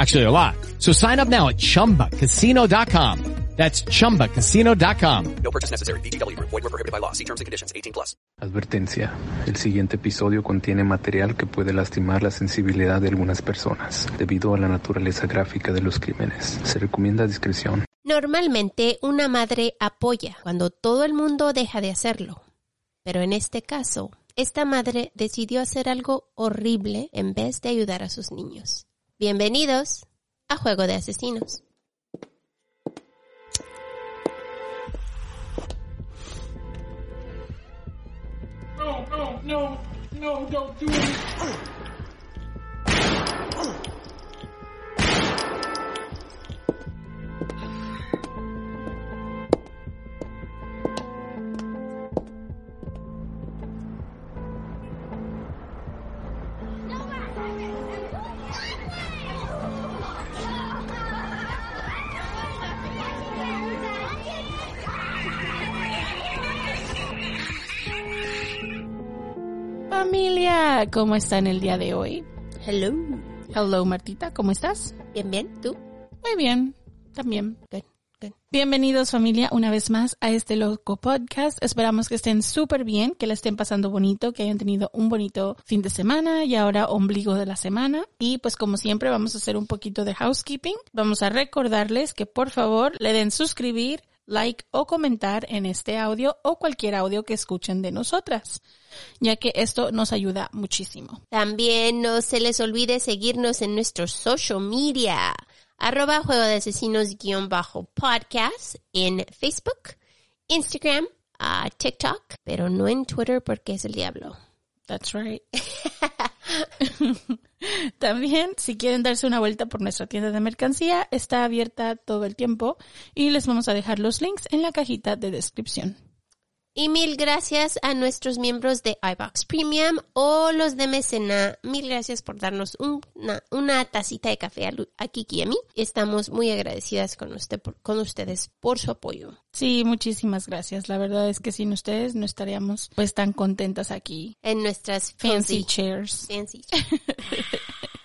Actually, a lot. So sign up now at ChumbaCasino.com. That's ChumbaCasino.com. No purchase necessary. BGW. Void were prohibited by law. See terms and conditions. 18 plus. Advertencia. El siguiente episodio contiene material que puede lastimar la sensibilidad de algunas personas debido a la naturaleza gráfica de los crímenes. Se recomienda discreción. Normalmente una madre apoya cuando todo el mundo deja de hacerlo. Pero en este caso, esta madre decidió hacer algo horrible en vez de ayudar a sus niños. Bienvenidos a Juego de Asesinos. ¿Cómo están el día de hoy? Hello. Hello, Martita, ¿cómo estás? Bien, bien. ¿Tú? Muy bien, también. Good, good. Bienvenidos familia una vez más a este loco podcast. Esperamos que estén súper bien, que la estén pasando bonito, que hayan tenido un bonito fin de semana y ahora ombligo de la semana. Y pues como siempre vamos a hacer un poquito de housekeeping. Vamos a recordarles que por favor le den suscribir, like o comentar en este audio o cualquier audio que escuchen de nosotras, ya que esto nos ayuda muchísimo. También no se les olvide seguirnos en nuestros social media. Arroba Juego de Asesinos guion bajo podcast en Facebook, Instagram, ah, TikTok, pero no en Twitter porque es el diablo. That's right. También, si quieren darse una vuelta por nuestra tienda de mercancía, está abierta todo el tiempo y les vamos a dejar los links en la cajita de descripción. Y mil gracias a nuestros miembros de iBox Premium o los de Mecena. Mil gracias por darnos un- una, una tacita de café a, Kiki y a mí. Estamos muy agradecidas con, usted, por- con ustedes por su apoyo. Sí, muchísimas gracias. La verdad es que sin ustedes no estaríamos pues tan contentas aquí. En nuestras Fancy fancy, chairs. fancy.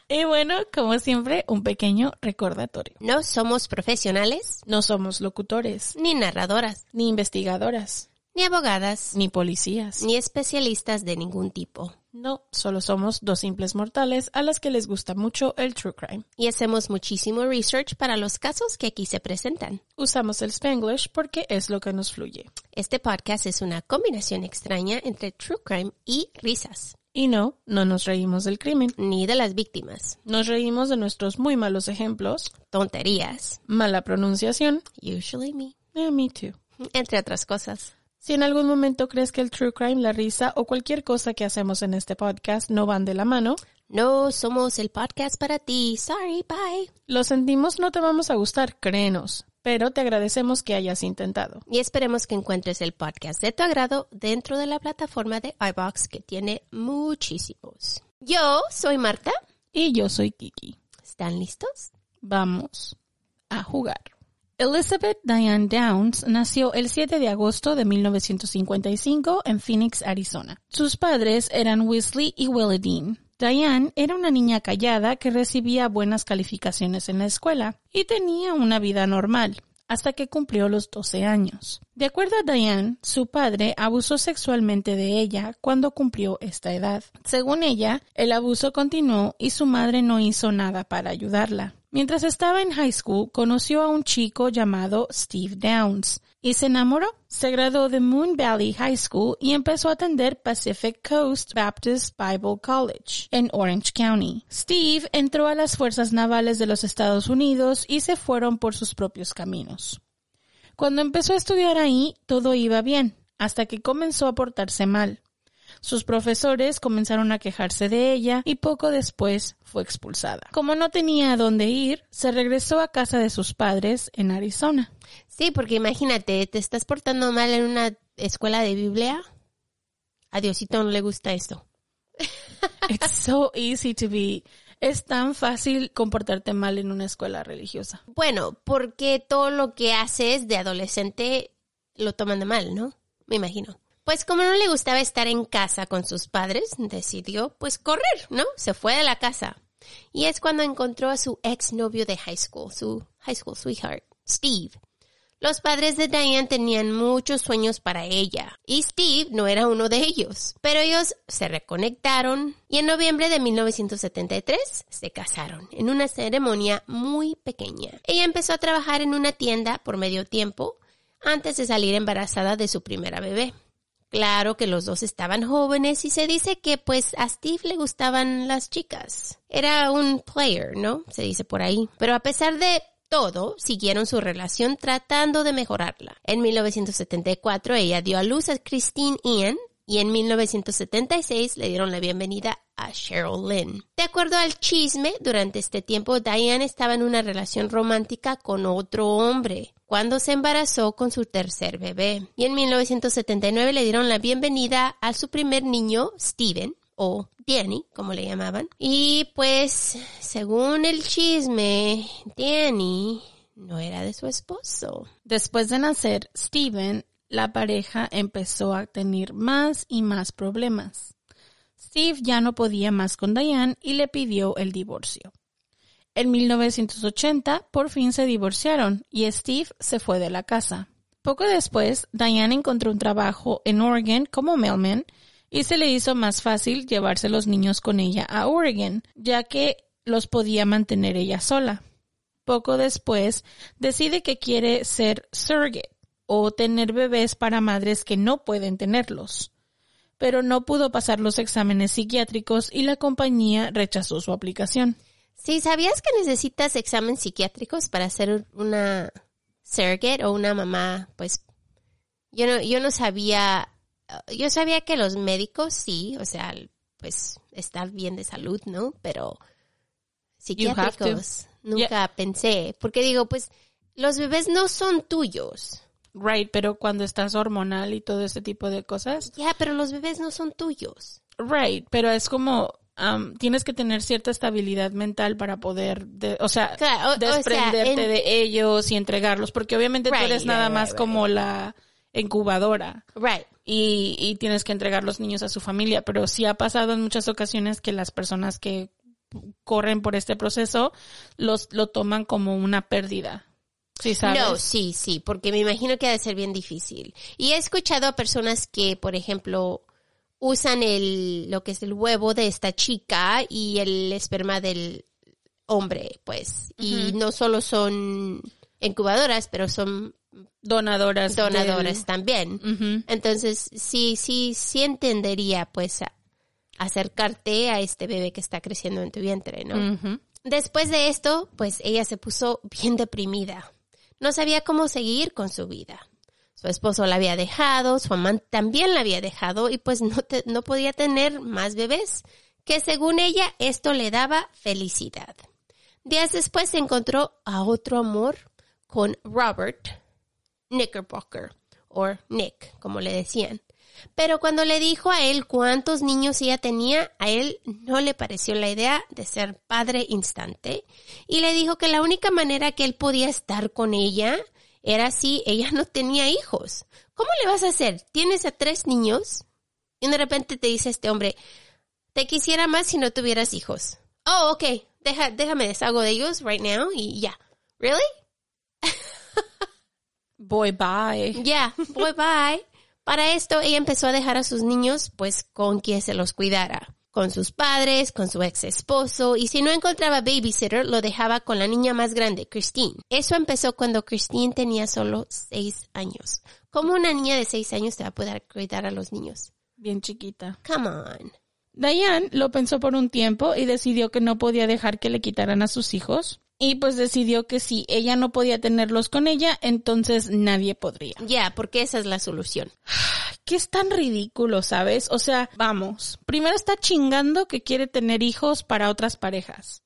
Y bueno, como siempre, un pequeño recordatorio. No somos profesionales, No somos locutores, ni narradoras, ni investigadoras, ni abogadas, ni policías. ni especialistas de ningún tipo. No, solo somos dos simples mortales a las que les gusta mucho el true crime. Y hacemos muchísimo research para los casos que aquí se presentan. Usamos el Spanglish porque es lo que nos fluye. Este podcast es una combinación extraña entre true crime y risas, Y no, no nos reímos del crimen. ni de las víctimas. Nos reímos de nuestros muy malos ejemplos, tonterías. mala pronunciación, Usually me. eh, me too. Entre otras cosas. Si en algún momento crees que el true crime, la risa o cualquier cosa que hacemos en este podcast no van de la mano, No somos el podcast para ti. Sorry, bye. lo sentimos, no te vamos a gustar, créenos, pero te agradecemos que hayas intentado. Y esperemos que encuentres el podcast de tu agrado dentro de la plataforma de iBox que tiene muchísimos. Yo soy Marta. Y yo soy Kiki. ¿Están listos? Vamos a jugar. Elizabeth Diane Downs nació el 7 de agosto de 1955 en Phoenix, Arizona. Sus padres eran Wesley y Willie Dean. Diane era una niña callada que recibía buenas calificaciones en la escuela y tenía una vida normal hasta que cumplió los 12 años. De acuerdo a Diane, su padre abusó sexualmente de ella cuando cumplió esta edad. Según ella, el abuso continuó y su madre no hizo nada para ayudarla. Mientras estaba en high school, conoció a un chico llamado Steve Downs y se enamoró. Se graduó de Moon Valley High School y empezó a atender Pacific Coast Baptist Bible College en Orange County. Steve entró a las fuerzas navales de los Estados Unidos y se fueron por sus propios caminos. Cuando empezó a estudiar ahí, todo iba bien, hasta que comenzó a portarse mal. Sus profesores comenzaron a quejarse de ella y poco después fue expulsada. Como no tenía a dónde ir, se regresó a casa de sus padres en Arizona. Sí, porque imagínate, te estás portando mal en una escuela de Biblia. A Diosito no le gusta esto. It's so easy to be. Es tan fácil comportarte mal en una escuela religiosa. Bueno, porque todo lo que haces de adolescente lo toman de mal, ¿no? Me imagino. Pues como no le gustaba estar en casa con sus padres, decidió pues correr, ¿no? Se fue de la casa. Y es cuando encontró a su ex novio de high school, su high school sweetheart, Steve. Los padres de Diane tenían muchos sueños para ella y Steve no era uno de ellos, pero ellos se reconectaron y en noviembre de 1973 se casaron en una ceremonia muy pequeña. Ella empezó a trabajar en una tienda por medio tiempo antes de salir embarazada de su primera bebé. Claro que los dos estaban jóvenes y se dice que pues a Steve le gustaban las chicas. Era un player, ¿no? Se dice por ahí. Pero a pesar de todo, siguieron su relación tratando de mejorarla. En 1974 ella dio a luz a Christine Ian y en 1976 le dieron la bienvenida a Cheryl Lynn. De acuerdo al chisme, durante este tiempo Diane estaba en una relación romántica con otro hombre cuando se embarazó con su tercer bebé. Y en 1979 le dieron la bienvenida a su primer niño, Steven, o Danny, como le llamaban. Y pues, según el chisme, Danny no era de su esposo. Después de nacer Steven, la pareja empezó a tener más y más problemas. Steve ya no podía más con Diane y le pidió el divorcio. En 1980 por fin se divorciaron y Steve se fue de la casa. Poco después, Diane encontró un trabajo en Oregon como mailman y se le hizo más fácil llevarse los niños con ella a Oregon, ya que los podía mantener ella sola. Poco después, decide que quiere ser surrogate o tener bebés para madres que no pueden tenerlos. Pero no pudo pasar los exámenes psiquiátricos y la compañía rechazó su aplicación. Sí, ¿sabías que necesitas exámenes psiquiátricos para ser una surrogate o una mamá? Pues yo no, yo no sabía, yo sabía que los médicos sí, o sea, pues estar bien de salud, ¿no? Pero psiquiátricos nunca pensé, porque digo, pues los bebés no son tuyos. Right, pero cuando estás hormonal y todo ese tipo de cosas. Ya, pero los bebés no son tuyos. Right, pero es como um, tienes que tener cierta estabilidad mental para poder, de, o sea, Claro, o- o desprenderte sea, en- de ellos y entregarlos, porque obviamente tú Right, eres nada más right, como la incubadora Right. y, y tienes que entregar los niños a su familia, pero sí ha pasado en muchas ocasiones que las personas que corren por este proceso los lo toman como una pérdida. Sí, sabes. No, sí, sí, porque me imagino que ha de ser bien difícil. Y he escuchado a personas que, por ejemplo, usan el, lo que es el huevo de esta chica y el esperma del hombre, pues. Y no solo son incubadoras, pero son donadoras. del- donadoras también. Entonces, sí, sí, sí entendería, pues, a- acercarte a este bebé que está creciendo en tu vientre, ¿no? Después de esto, pues ella se puso bien deprimida. No sabía cómo seguir con su vida. Su esposo la había dejado, su amante también la había dejado y pues no, no podía tener más bebés, que según ella esto le daba felicidad. Días después se encontró a otro amor con Robert Knickerbocker, o Nick, como le decían. Pero cuando le dijo a él cuántos niños ella tenía, a él no le pareció la idea de ser padre instante y le dijo que la única manera que él podía estar con ella era si ella no tenía hijos. ¿Cómo le vas a hacer? Tienes a tres niños y de repente te dice este hombre, te quisiera más si no tuvieras hijos. Oh, ok, Deja, déjame deshago de ellos right now y ya. ¿Really? Boy, bye. Ya, bye bye. Para esto, ella empezó a dejar a sus niños, pues, con quien se los cuidara. Con sus padres, con su ex esposo, y si no encontraba babysitter, lo dejaba con la niña más grande, Christine. Eso empezó cuando Christine tenía solo seis años. ¿Cómo una niña de seis años te va a poder cuidar a los niños? Bien chiquita. Come on. Diane lo pensó por un tiempo y decidió que no podía dejar que le quitaran a sus hijos. Y pues decidió que si ella no podía tenerlos con ella, entonces nadie podría. Ya, porque esa es la solución. Que es tan ridículo, ¿sabes? O sea, vamos. Primero está chingando que quiere tener hijos para otras parejas.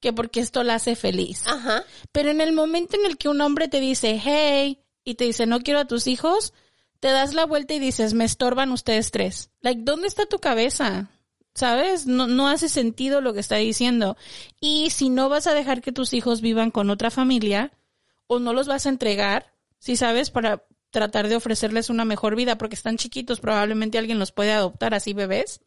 Que porque esto la hace feliz. Ajá. Pero en el momento en el que un hombre te dice, hey, y te dice, no quiero a tus hijos, te das la vuelta y dices, me estorban ustedes tres. Like, ¿dónde está tu cabeza? ¿Sabes? No, no hace sentido lo que está diciendo. Y si no vas a dejar que tus hijos vivan con otra familia, o no los vas a entregar, si sabes, para tratar de ofrecerles una mejor vida, porque están chiquitos, probablemente alguien los puede adoptar así bebés,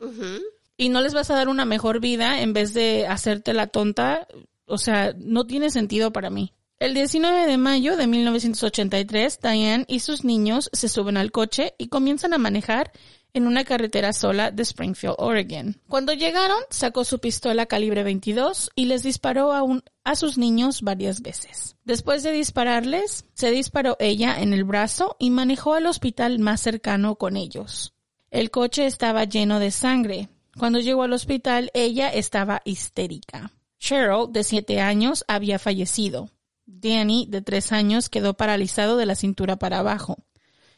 y no les vas a dar una mejor vida en vez de hacerte la tonta, o sea, no tiene sentido para mí. El 19 de mayo de 1983, Diane y sus niños se suben al coche y comienzan a manejar en una carretera sola de Springfield, Oregon. Cuando llegaron, sacó su pistola calibre 22 y les disparó a, a sus niños varias veces. Después de dispararles, se disparó ella en el brazo y manejó al hospital más cercano con ellos. El coche estaba lleno de sangre. Cuando llegó al hospital, ella estaba histérica. Cheryl, de siete años, había fallecido. Danny, de tres años, quedó paralizado de la cintura para abajo.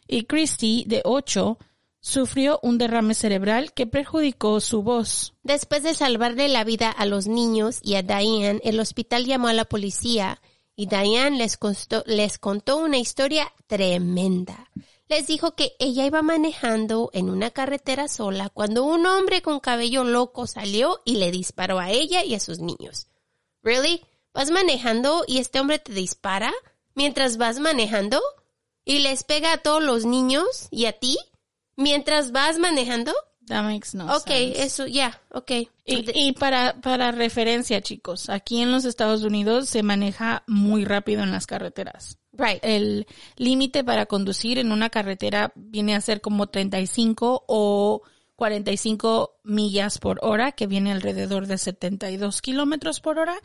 Y Christy, de ocho, sufrió un derrame cerebral que perjudicó su voz. Después de salvarle la vida a los niños y a Diane, el hospital llamó a la policía y Diane les, contó una historia tremenda. Les dijo que ella iba manejando en una carretera sola cuando un hombre con cabello loco salió y le disparó a ella y a sus niños. ¿Really? ¿Vas manejando y este hombre te dispara mientras vas manejando? ¿Y les pega a todos los niños y a ti mientras vas manejando? That makes no Ok, sense. eso, ya, ok. Y, y para, para referencia, chicos, aquí en los Estados Unidos se maneja muy rápido en las carreteras. Right. El límite para conducir en una carretera viene a ser como 35 o 45 millas por hora, que viene alrededor de 72 kilómetros por hora.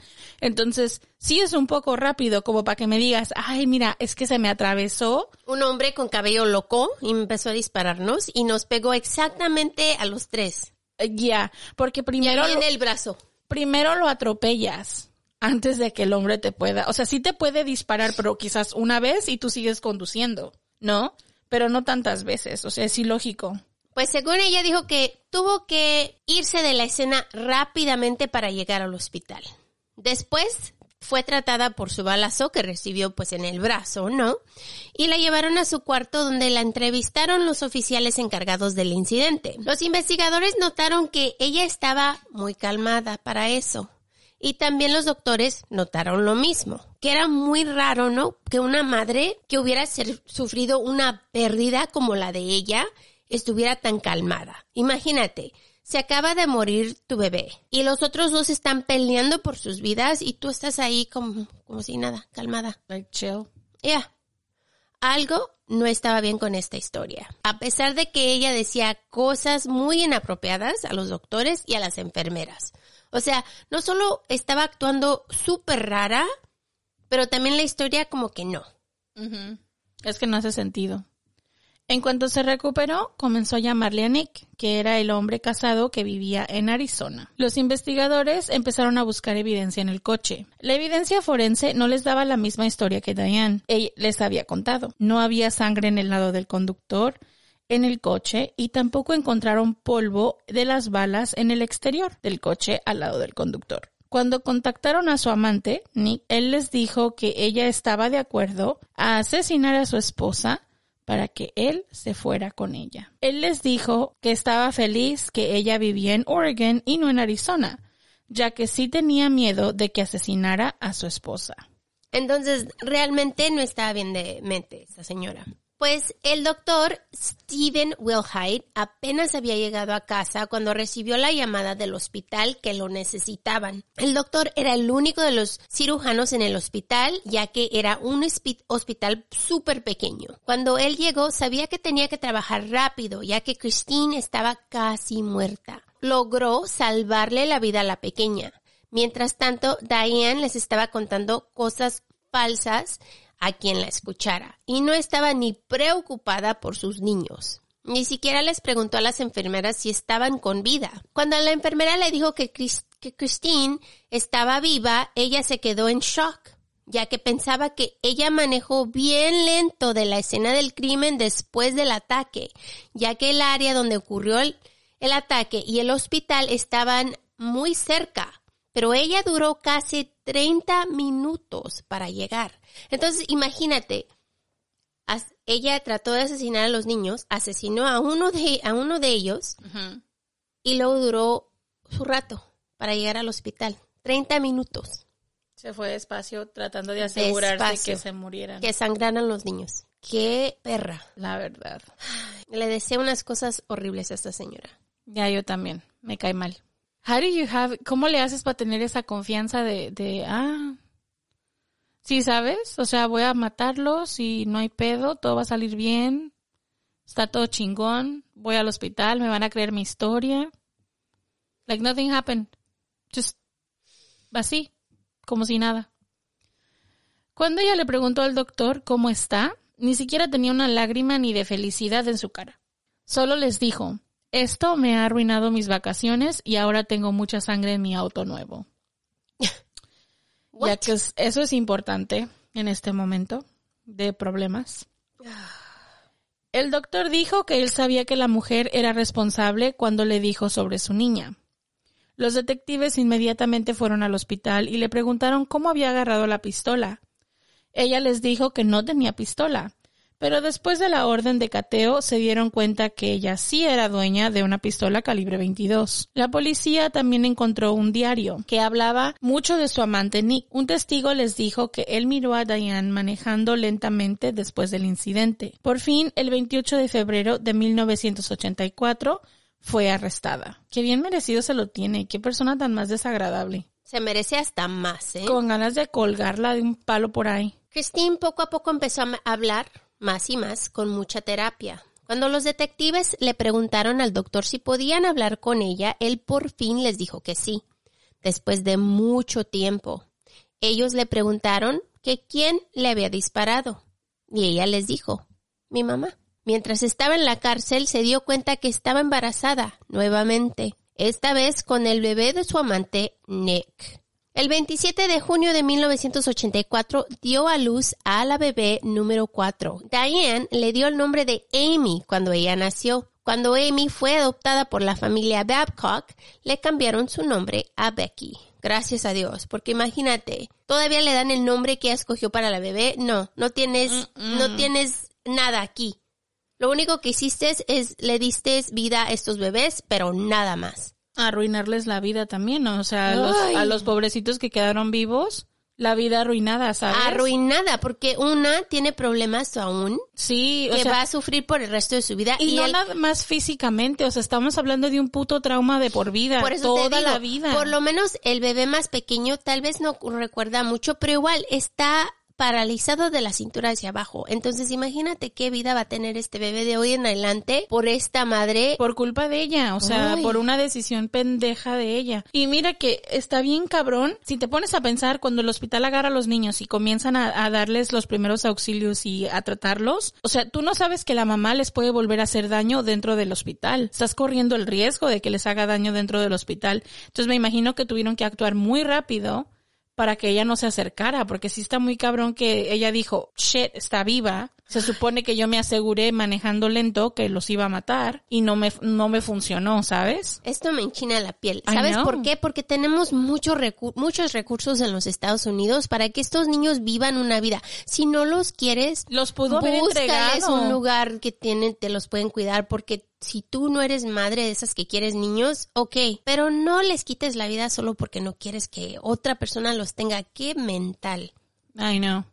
Entonces, sí es un poco rápido, como para que me digas, ay, mira, es que se me atravesó. Un hombre con cabello loco y empezó a dispararnos y nos pegó exactamente a los tres. Eh, Ya, porque primero en el brazo. primero lo atropellas antes de que el hombre te pueda, o sea, sí te puede disparar, pero quizás una vez y tú sigues conduciendo, ¿no? Pero no tantas veces, o sea, es ilógico. Pues según ella dijo que tuvo que irse de la escena rápidamente para llegar al hospital. Después fue tratada por su balazo que recibió pues en el brazo, ¿no? Y la llevaron a su cuarto donde la entrevistaron los oficiales encargados del incidente. Los investigadores notaron que ella estaba muy calmada para eso. Y también los doctores notaron lo mismo, que era muy raro, ¿no? Que una madre que hubiera sufrido una pérdida como la de ella estuviera tan calmada. Imagínate, se acaba de morir tu bebé y los otros dos están peleando por sus vidas y tú estás ahí como, como si nada, calmada. Like chill. Ya. Algo no estaba bien con esta historia. A pesar de que ella decía cosas muy inapropiadas a los doctores y a las enfermeras. O sea, no solo estaba actuando súper rara, pero también la historia como que no. Es que no hace sentido. En cuanto se recuperó, comenzó a llamarle a Nick, que era el hombre casado que vivía en Arizona. Los investigadores empezaron a buscar evidencia en el coche. La evidencia forense no les daba la misma historia que Diane. Les había contado. No había sangre en el lado del conductor, en el coche, y tampoco encontraron polvo de las balas en el exterior del coche al lado del conductor. Cuando contactaron a su amante, Nick, él les dijo que ella estaba de acuerdo a asesinar a su esposa para que él se fuera con ella. Él les dijo que estaba feliz que ella vivía en Oregon y no en Arizona, ya que sí tenía miedo de que asesinara a su esposa. Entonces, realmente no estaba bien de mente esta señora. Pues el doctor Stephen Wilhite apenas había llegado a casa cuando recibió la llamada del hospital que lo necesitaban. El doctor era el único de los cirujanos en el hospital, ya que era un hospi- hospital súper pequeño. Cuando él llegó, sabía que tenía que trabajar rápido, ya que Christine estaba casi muerta. logró salvarle la vida a la pequeña. Mientras tanto, Diane les estaba contando cosas falsas a quien la escuchara y no estaba ni preocupada por sus niños. Ni siquiera les preguntó a las enfermeras si estaban con vida. Cuando la enfermera le dijo que, Christine estaba viva, ella se quedó en shock, ya que pensaba que ella manejó bien lento de la escena del crimen después del ataque, ya que el área donde ocurrió el, el ataque y el hospital estaban muy cerca, pero ella duró casi 30 minutos para llegar. Entonces, imagínate, ella trató de asesinar a los niños, asesinó a uno de, a uno de ellos y luego duró su rato para llegar al hospital. 30 minutos. Se fue despacio tratando de asegurarse que se murieran. Que sangraran los niños. Qué perra. La verdad. Le deseo unas cosas horribles a esta señora. Ya, yo también. Me cae mal. How do you have, ¿Cómo le haces para tener esa confianza de, de ah, Sí, ¿sabes? O sea, voy a matarlos y no hay pedo, todo va a salir bien. Está todo chingón. Voy al hospital, me van a creer mi historia. Like nothing happened. Just así, como si nada. Cuando ella le preguntó al doctor cómo está, ni siquiera tenía una lágrima ni de felicidad en su cara. Solo les dijo, esto me ha arruinado mis vacaciones y ahora tengo mucha sangre en mi auto nuevo. Ya que eso es importante en este momento de problemas. El doctor dijo que él sabía que la mujer era responsable cuando le dijo sobre su niña. Los detectives inmediatamente fueron al hospital y le preguntaron cómo había agarrado la pistola. Ella les dijo que no tenía pistola, pero después de la orden de cateo se dieron cuenta que ella sí era dueña de una pistola calibre 22. La policía también encontró un diario que hablaba mucho de su amante Nick. Un testigo les dijo que él miró a Diane manejando lentamente después del incidente. Por fin, el 28 de febrero de 1984, fue arrestada. Qué bien merecido se lo tiene. Qué persona tan más desagradable. Se merece hasta más, ¿eh? Con ganas de colgarla de un palo por ahí. Christine poco a poco empezó a hablar más y más con mucha terapia. Cuando los detectives le preguntaron al doctor si podían hablar con ella, él por fin les dijo que sí, después de mucho tiempo. Ellos le preguntaron que quién le había disparado y ella les dijo, mi mamá. Mientras estaba en la cárcel se dio cuenta que estaba embarazada nuevamente, esta vez con el bebé de su amante Nick. El 27 de junio de 1984 dio a luz a la bebé número 4. Diane le dio el nombre de Amy cuando ella nació. Cuando Amy fue adoptada por la familia Babcock, le cambiaron su nombre a Becky. Gracias a Dios, porque imagínate, todavía le dan el nombre que ella escogió para la bebé. No, no tienes, no tienes nada aquí. Lo único que hiciste es le diste vida a estos bebés, pero nada más arruinarles la vida también, ¿no? O sea, a los, a los, pobrecitos que quedaron vivos, la vida arruinada, ¿sabes? Arruinada, porque una tiene problemas aún. Sí, o que va a sufrir por el resto de su vida. Y, no nada más físicamente, o sea, estamos hablando de un puto trauma de por vida, por eso toda la vida. Por lo menos el bebé más pequeño tal vez no recuerda mucho, pero igual está paralizado de la cintura hacia abajo. Entonces imagínate qué vida va a tener este bebé de hoy en adelante por esta madre. Por culpa de ella, o sea, por una decisión pendeja de ella. Y mira que está bien cabrón, si te pones a pensar cuando el hospital agarra a los niños y comienzan a, darles los primeros auxilios y a tratarlos, o sea, tú no sabes que la mamá les puede volver a hacer daño dentro del hospital. Estás corriendo el riesgo de que les haga daño dentro del hospital. Entonces me imagino que tuvieron que actuar muy rápido para que ella no se acercara, porque sí está muy cabrón que ella dijo, shit, está viva. Se supone que yo me aseguré manejando lento que los iba a matar y no me, no me funcionó, ¿sabes? Esto me enchina la piel. ¿Sabes por qué? Porque tenemos muchos muchos recursos en los Estados Unidos para que estos niños vivan una vida. Si no los quieres, los pudo haber un lugar que tienen, te los pueden cuidar porque si tú no eres madre de esas que quieres niños, ok, pero no les quites la vida solo porque no quieres que otra persona los tenga. Qué mental. Ay, no.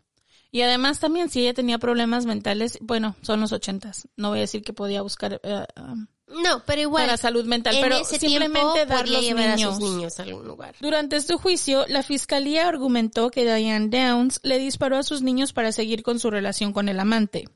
Y además también si ella tenía problemas mentales, bueno, son los ochentas. No voy a decir que podía buscar eh, um, no, pero igual. Para salud mental, pero simplemente dar los niños. A sus niños a algún lugar. Durante su juicio, la fiscalía argumentó que Diane Downs le disparó a sus niños para seguir con su relación con el amante.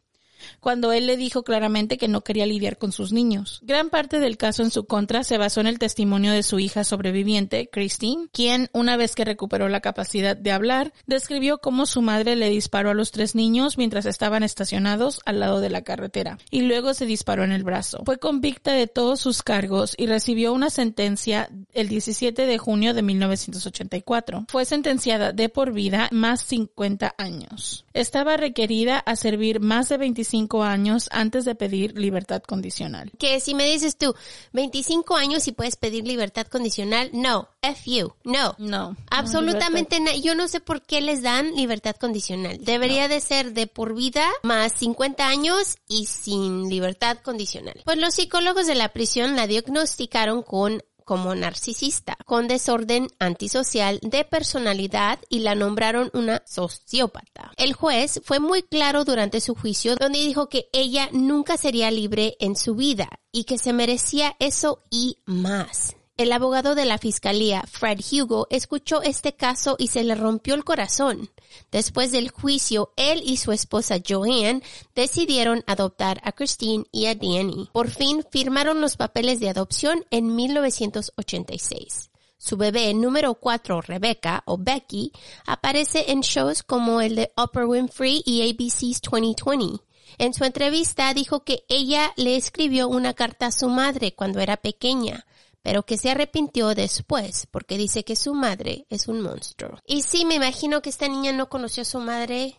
Cuando él le dijo claramente que no quería lidiar con sus niños. Gran parte del caso en su contra se basó en el testimonio de su hija sobreviviente, Christine, quien, una vez que recuperó la capacidad de hablar, describió cómo su madre le disparó a los tres niños mientras estaban estacionados al lado de la carretera y luego se disparó en el brazo. Fue convicta de todos sus cargos y recibió una sentencia el 17 de junio de 1984. Fue sentenciada de por vida más 50 años. Estaba requerida a servir más de 25 años antes de pedir libertad condicional. Que si me dices tú, 25 años y puedes pedir libertad condicional, no, F you, no. No. Absolutamente no. Yo no sé por qué les dan libertad condicional. Debería de ser de por vida más 50 años y sin libertad condicional. Pues los psicólogos de la prisión la diagnosticaron con como narcisista, con desorden antisocial de personalidad y la nombraron una sociópata. El juez fue muy claro durante su juicio donde dijo que ella nunca sería libre en su vida y que se merecía eso y más. El abogado de la fiscalía, Fred Hugo, escuchó este caso y se le rompió el corazón. Después del juicio, él y su esposa Joanne decidieron adoptar a Christine y a Danny. Por fin firmaron los papeles de adopción en 1986. Su bebé número 4, Rebecca o Becky, aparece en shows como el de Oprah Winfrey y ABC's 2020. En su entrevista dijo que ella le escribió una carta a su madre cuando era pequeña pero que se arrepintió después porque dice que su madre es un monstruo. Y sí, me imagino que esta niña no conoció a su madre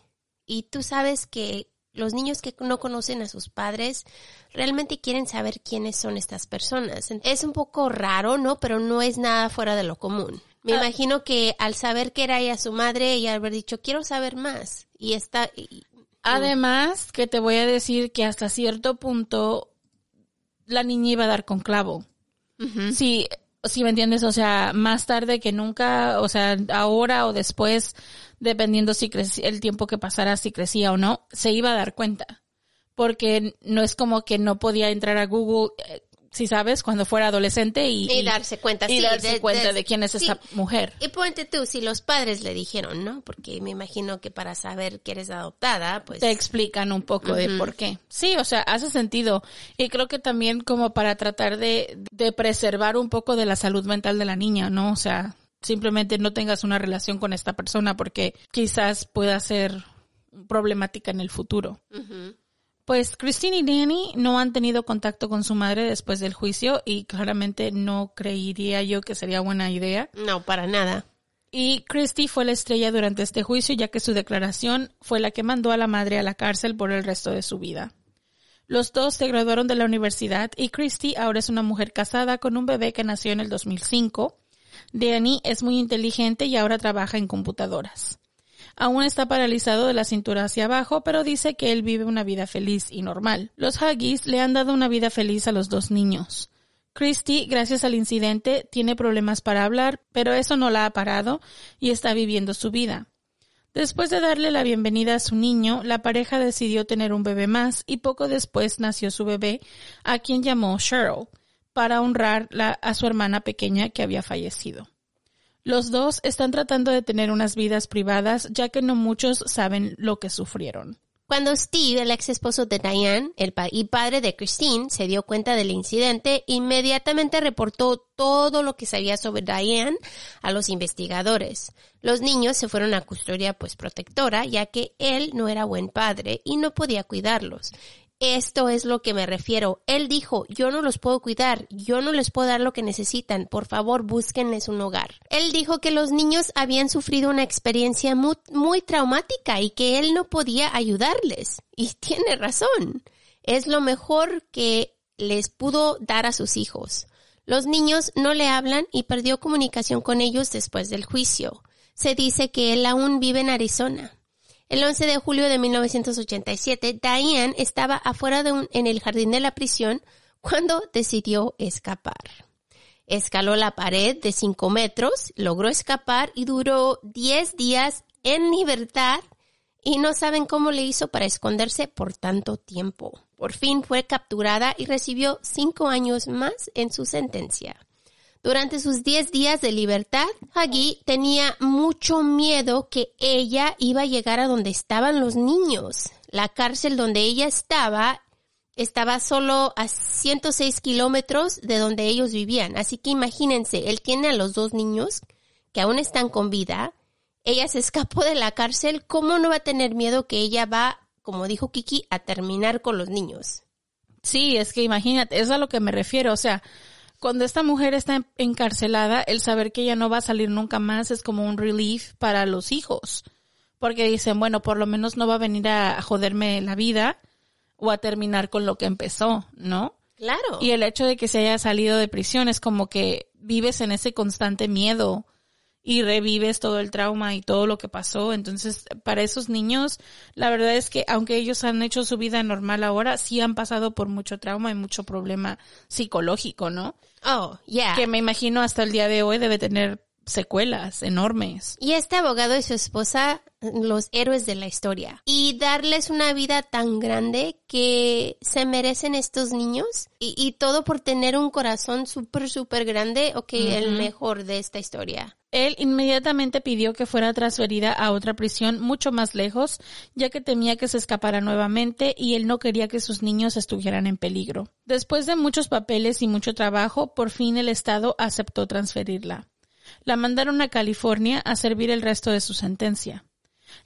y tú sabes que los niños que no conocen a sus padres realmente quieren saber quiénes son estas personas. Es un poco raro, ¿no? Pero no es nada fuera de lo común. Me Ah. imagino que al saber que era ella su madre y haber dicho, quiero saber más. Y está... y- Además, que te voy a decir que hasta cierto punto la niña iba a dar con clavo. Sí, sí me entiendes, o sea, más tarde que nunca, o sea, ahora o después, dependiendo si creci- el tiempo que pasara, si crecía o no, se iba a dar cuenta. Porque no es como que no podía entrar a Google, eh, si sabes, cuando fuera adolescente y, Y darse cuenta, y sí, darse de- cuenta de- de, quién es sí. esa mujer. Y ponte tú, si los padres le dijeron, ¿no? Porque me imagino que para saber que eres adoptada, pues... te explican un poco de por qué. Sí, o sea, hace sentido. Y creo que también como para tratar de, de preservar un poco de la salud mental de la niña, ¿no? O sea, simplemente no tengas una relación con esta persona porque quizás pueda ser problemática en el futuro. Pues Christine y Danny no han tenido contacto con su madre después del juicio y claramente no creería yo que sería buena idea. No, para nada. Y Christie fue la estrella durante este juicio ya que su declaración fue la que mandó a la madre a la cárcel por el resto de su vida. Los dos se graduaron de la universidad y Christie ahora es una mujer casada con un bebé que nació en el 2005. Danny es muy inteligente y ahora trabaja en computadoras. Aún está paralizado de la cintura hacia abajo, pero dice que él vive una vida feliz y normal. Los Huggies le han dado una vida feliz a los dos niños. Christy, gracias al incidente, tiene problemas para hablar, pero eso no la ha parado y está viviendo su vida. Después de darle la bienvenida a su niño, la pareja decidió tener un bebé más y poco después nació su bebé, a quien llamó Cheryl, para honrar la- a su hermana pequeña que había fallecido. Los dos están tratando de tener unas vidas privadas, ya que no muchos saben lo que sufrieron. Cuando Steve, el ex esposo de Diane el y padre de Christine, se dio cuenta del incidente, inmediatamente reportó todo lo que sabía sobre Diane a los investigadores. Los niños se fueron a custodia pues protectora, ya que él no era buen padre y no podía cuidarlos. Esto es lo que me refiero. Él dijo, yo no los puedo cuidar, yo no les puedo dar lo que necesitan, por favor búsquenles un hogar. Él dijo que los niños habían sufrido una experiencia muy, muy traumática y que él no podía ayudarles. Y tiene razón. Es lo mejor que les pudo dar a sus hijos. Los niños no le hablan y perdió comunicación con ellos después del juicio. Se dice que él aún vive en Arizona. El 11 de julio de 1987, Diane estaba afuera de un, en el jardín de la prisión cuando decidió escapar. Escaló la pared de 5 metros, logró escapar y duró 10 días en libertad y no saben cómo le hizo para esconderse por tanto tiempo. Por fin fue capturada y recibió 5 años más en su sentencia. Durante sus 10 días de libertad, Huggy tenía mucho miedo que ella iba a llegar a donde estaban los niños. La cárcel donde ella estaba estaba solo a 106 kilómetros de donde ellos vivían. Así que imagínense, él tiene a los dos niños que aún están con vida. Ella se escapó de la cárcel. ¿Cómo no va a tener miedo que ella va, como dijo Kiki, a terminar con los niños? Sí, es que imagínate, es a lo que me refiero. O sea, cuando esta mujer está encarcelada, el saber que ella no va a salir nunca más es como un relief para los hijos. Porque dicen, bueno, por lo menos no va a venir a joderme la vida o a terminar con lo que empezó, ¿no? Claro. Y el hecho de que se haya salido de prisión es como que vives en ese constante miedo y revives todo el trauma y todo lo que pasó. Entonces, para esos niños, la verdad es que aunque ellos han hecho su vida normal ahora, sí han pasado por mucho trauma y mucho problema psicológico, ¿no? Oh, yeah. Que me imagino hasta el día de hoy debe tener secuelas enormes. Y este abogado y su esposa, los héroes de la historia. Y darles una vida tan grande que se merecen estos niños. Y, y todo por tener un corazón súper, súper grande. Ok, el mejor de esta historia. Él inmediatamente pidió que fuera transferida a otra prisión mucho más lejos, ya que temía que se escapara nuevamente y él no quería que sus niños estuvieran en peligro. Después de muchos papeles y mucho trabajo, por fin el Estado aceptó transferirla. La mandaron a California a servir el resto de su sentencia.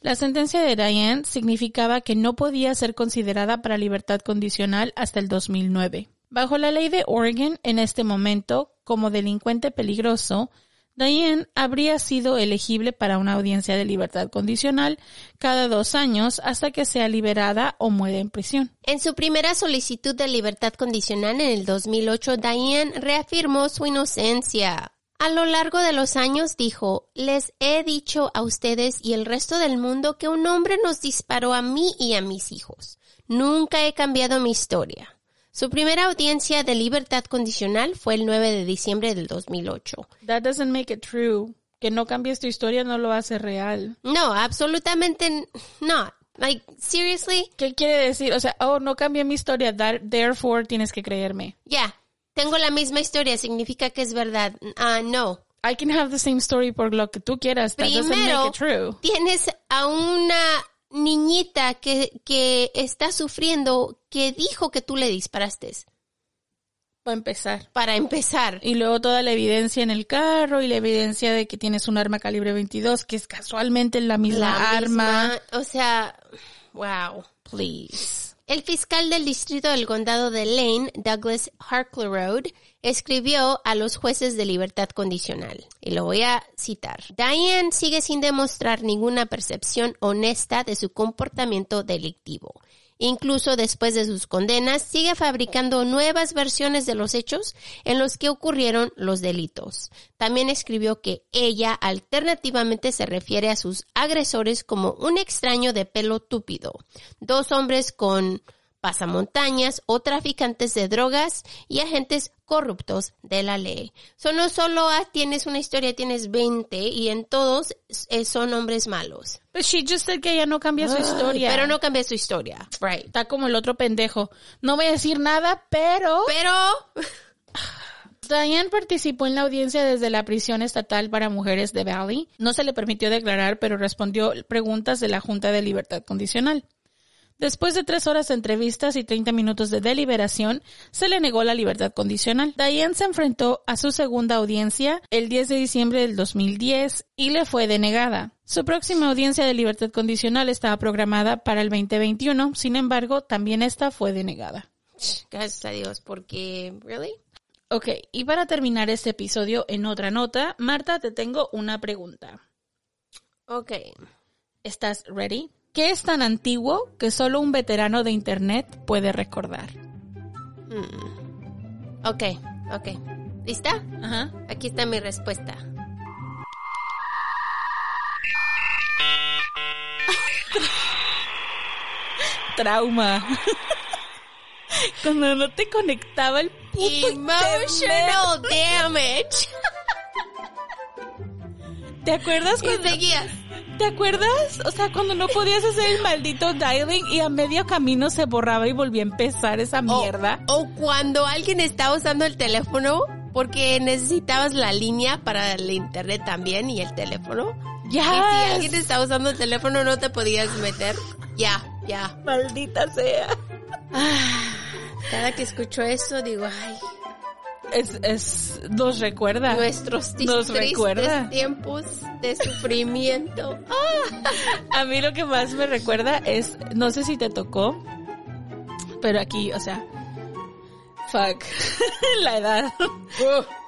La sentencia de Diane significaba que no podía ser considerada para libertad condicional hasta el 2009. Bajo la ley de Oregon, en este momento, como delincuente peligroso, Diane habría sido elegible para una audiencia de libertad condicional cada dos años hasta que sea liberada o muere en prisión. En su primera solicitud de libertad condicional en el 2008, Diane reafirmó su inocencia. A lo largo de los años dijo, les he dicho a ustedes y el resto del mundo que un hombre nos disparó a mí y a mis hijos. Nunca he cambiado mi historia. Su primera audiencia de libertad condicional fue el 9 de diciembre del 2008. That doesn't make it true. Que no cambies tu historia no lo hace real. No, absolutamente no. Like, seriously? ¿Qué quiere decir? O sea, oh, no cambié mi historia, that- therefore tienes que creerme. Ya, tengo la misma historia, significa que es verdad. Ah, no. I can have the same story por lo que tú quieras. That doesn't Primero, make it true. tienes a una niñita que, que está sufriendo que dijo que tú le disparaste. Para empezar. Para empezar. Y luego toda la evidencia en el carro y la evidencia de que tienes un arma calibre 22, que es casualmente la misma La arma. misma- o sea, wow. Please. El fiscal del distrito del condado de Lane, Douglas Harkleroad, escribió a los jueces de libertad condicional, y lo voy a citar. Diane sigue sin demostrar ninguna percepción honesta de su comportamiento delictivo. Incluso después de sus condenas, sigue fabricando nuevas versiones de los hechos en los que ocurrieron los delitos. También escribió que ella alternativamente se refiere a sus agresores como un extraño de pelo túpido, dos hombres con pasamontañas o traficantes de drogas y agentes corruptos de la ley. So, no solo ah, tienes una historia, tienes 20 y en todos eh, son hombres malos. But she just said que ella no cambia su historia. Pero no cambia su historia. Right. Está como el otro pendejo. No voy a decir nada, pero... Pero Diane participó en la audiencia desde la prisión estatal para mujeres de Valley. No se le permitió declarar, pero respondió preguntas de la Junta de Libertad Condicional. Después de tres horas de entrevistas y 30 minutos de deliberación, se le negó la libertad condicional. Diane se enfrentó a su segunda audiencia el 10 de diciembre del 2010 y le fue denegada. Su próxima audiencia de libertad condicional estaba programada para el 2021, sin embargo, también esta fue denegada. gracias a Dios, porque really? Ok, y para terminar este episodio en otra nota, Marta, te tengo una pregunta. Ok. ¿Estás ready? ¿Qué es tan antiguo que solo un veterano de Internet puede recordar? Ok, ok. ¿Lista? Ajá. Aquí está mi respuesta. Trauma. Cuando no te conectaba el puto Emotional damage. ¿Te acuerdas Y cuando seguías. ¿Te acuerdas? O sea, cuando no podías hacer el maldito dialing y a medio camino se borraba y volvía a empezar esa mierda. O, o cuando alguien estaba usando el teléfono porque necesitabas la línea para el internet también y el teléfono. Ya. Y si alguien estaba usando el teléfono no te podías meter. Ya. Ya. Maldita sea. Cada que escucho eso digo, ay, Es, es, nos recuerda. nuestros Nos recuerda. tiempos de sufrimiento. A mí lo que más me recuerda es, no sé si te tocó, pero aquí, o sea, fuck, la edad.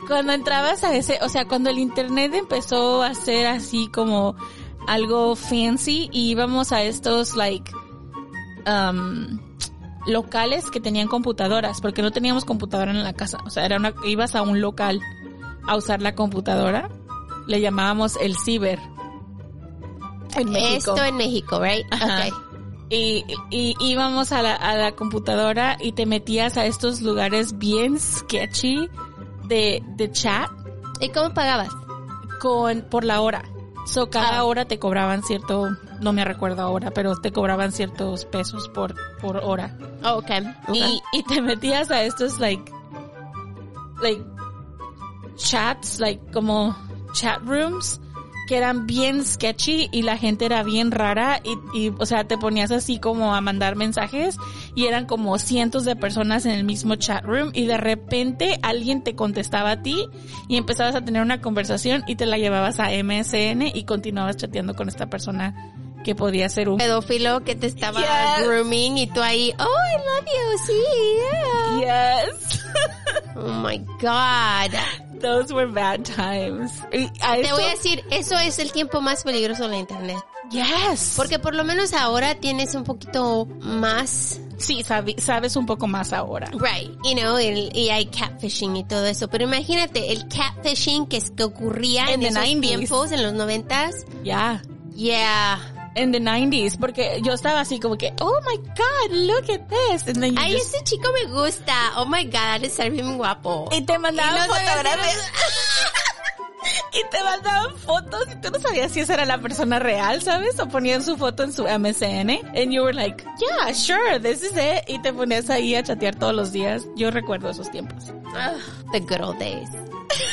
Cuando entrabas a ese, o sea, cuando el internet empezó a ser así como algo fancy y íbamos a estos like um, locales que tenían computadoras, porque no teníamos computadora en la casa, o sea, era una, ibas a un local a usar la computadora, le llamábamos el ciber. En México. Esto en México, right? Ajá. Ok. Y, y íbamos a la, a la computadora y te metías a estos lugares bien sketchy de, de chat ¿Y cómo pagabas? con, por la hora. So, cada Ah. hora te cobraban cierto, no me recuerdo ahora, pero te cobraban ciertos pesos por, por hora. Oh, ok. ok. Y, y te metías a estos like, like, chats, like, como chat rooms que eran bien sketchy y la gente era bien rara y, y, o sea, te ponías así como a mandar mensajes y eran como cientos de personas en el mismo chat room y de repente alguien te contestaba a ti y empezabas a tener una conversación y te la llevabas a MSN y continuabas chateando con esta persona que podía ser un pedófilo que te estaba Yes. grooming y tú ahí, oh, I love you, sí, yeah. Yes. Oh my God. Those were bad times. Y Te eso- voy a decir, eso es el tiempo más peligroso de la internet. Yes. Porque por lo menos ahora tienes un poquito más, sí, sabi- sabes un poco más ahora. right, you know, el- y hay catfishing y todo eso. Pero imagínate, el catfishing que, que ocurría En en, the esos 90s. tiempos, en los noventas. Yeah. Yeah. In the 90s, porque yo estaba así como que, oh my god, look at this. And then you Ay, just- ese chico me gusta. Oh my God, ha de ser bien guapo. y te mandaban no fotografías. y te mandaban fotos y tú no sabías si esa era la persona real, ¿sabes? O ponían su foto en su MSN. And you were like, yeah, sure, this is it. Y te ponías ahí a chatear todos los días. Yo recuerdo esos tiempos. The good old days.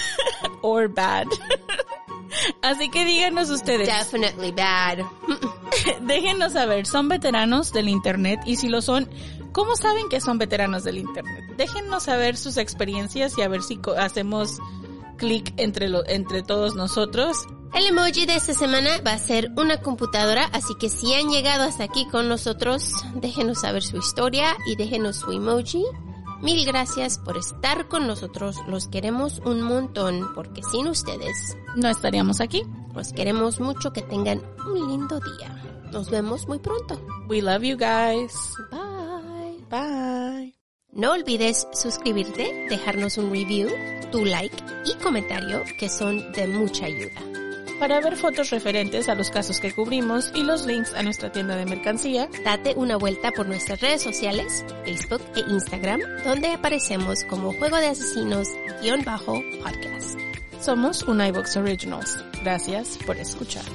Or bad. Así que díganos ustedes. Definitely bad. Déjenos saber, ¿son veteranos del Internet? Y si lo son, ¿cómo saben que son veteranos del Internet? Déjenos saber sus experiencias y a ver si hacemos clic entre, lo, entre todos nosotros. El emoji de esta semana va a ser una computadora, así que si han llegado hasta aquí con nosotros, déjenos saber su historia y déjenos su emoji. Mil gracias por estar con nosotros, los queremos un montón, porque sin ustedes, No estaríamos aquí. los queremos mucho, que tengan un lindo día. Nos vemos muy pronto. We love you guys. Bye. Bye. No olvides suscribirte, dejarnos un review, tu like y comentario, que son de mucha ayuda. Para ver fotos referentes a los casos que cubrimos y los links a nuestra tienda de mercancía, Date una vuelta por nuestras redes sociales, Facebook e Instagram, donde aparecemos como Juego de Asesinos-podcast. somos un iVox Originals. Gracias por escuchar.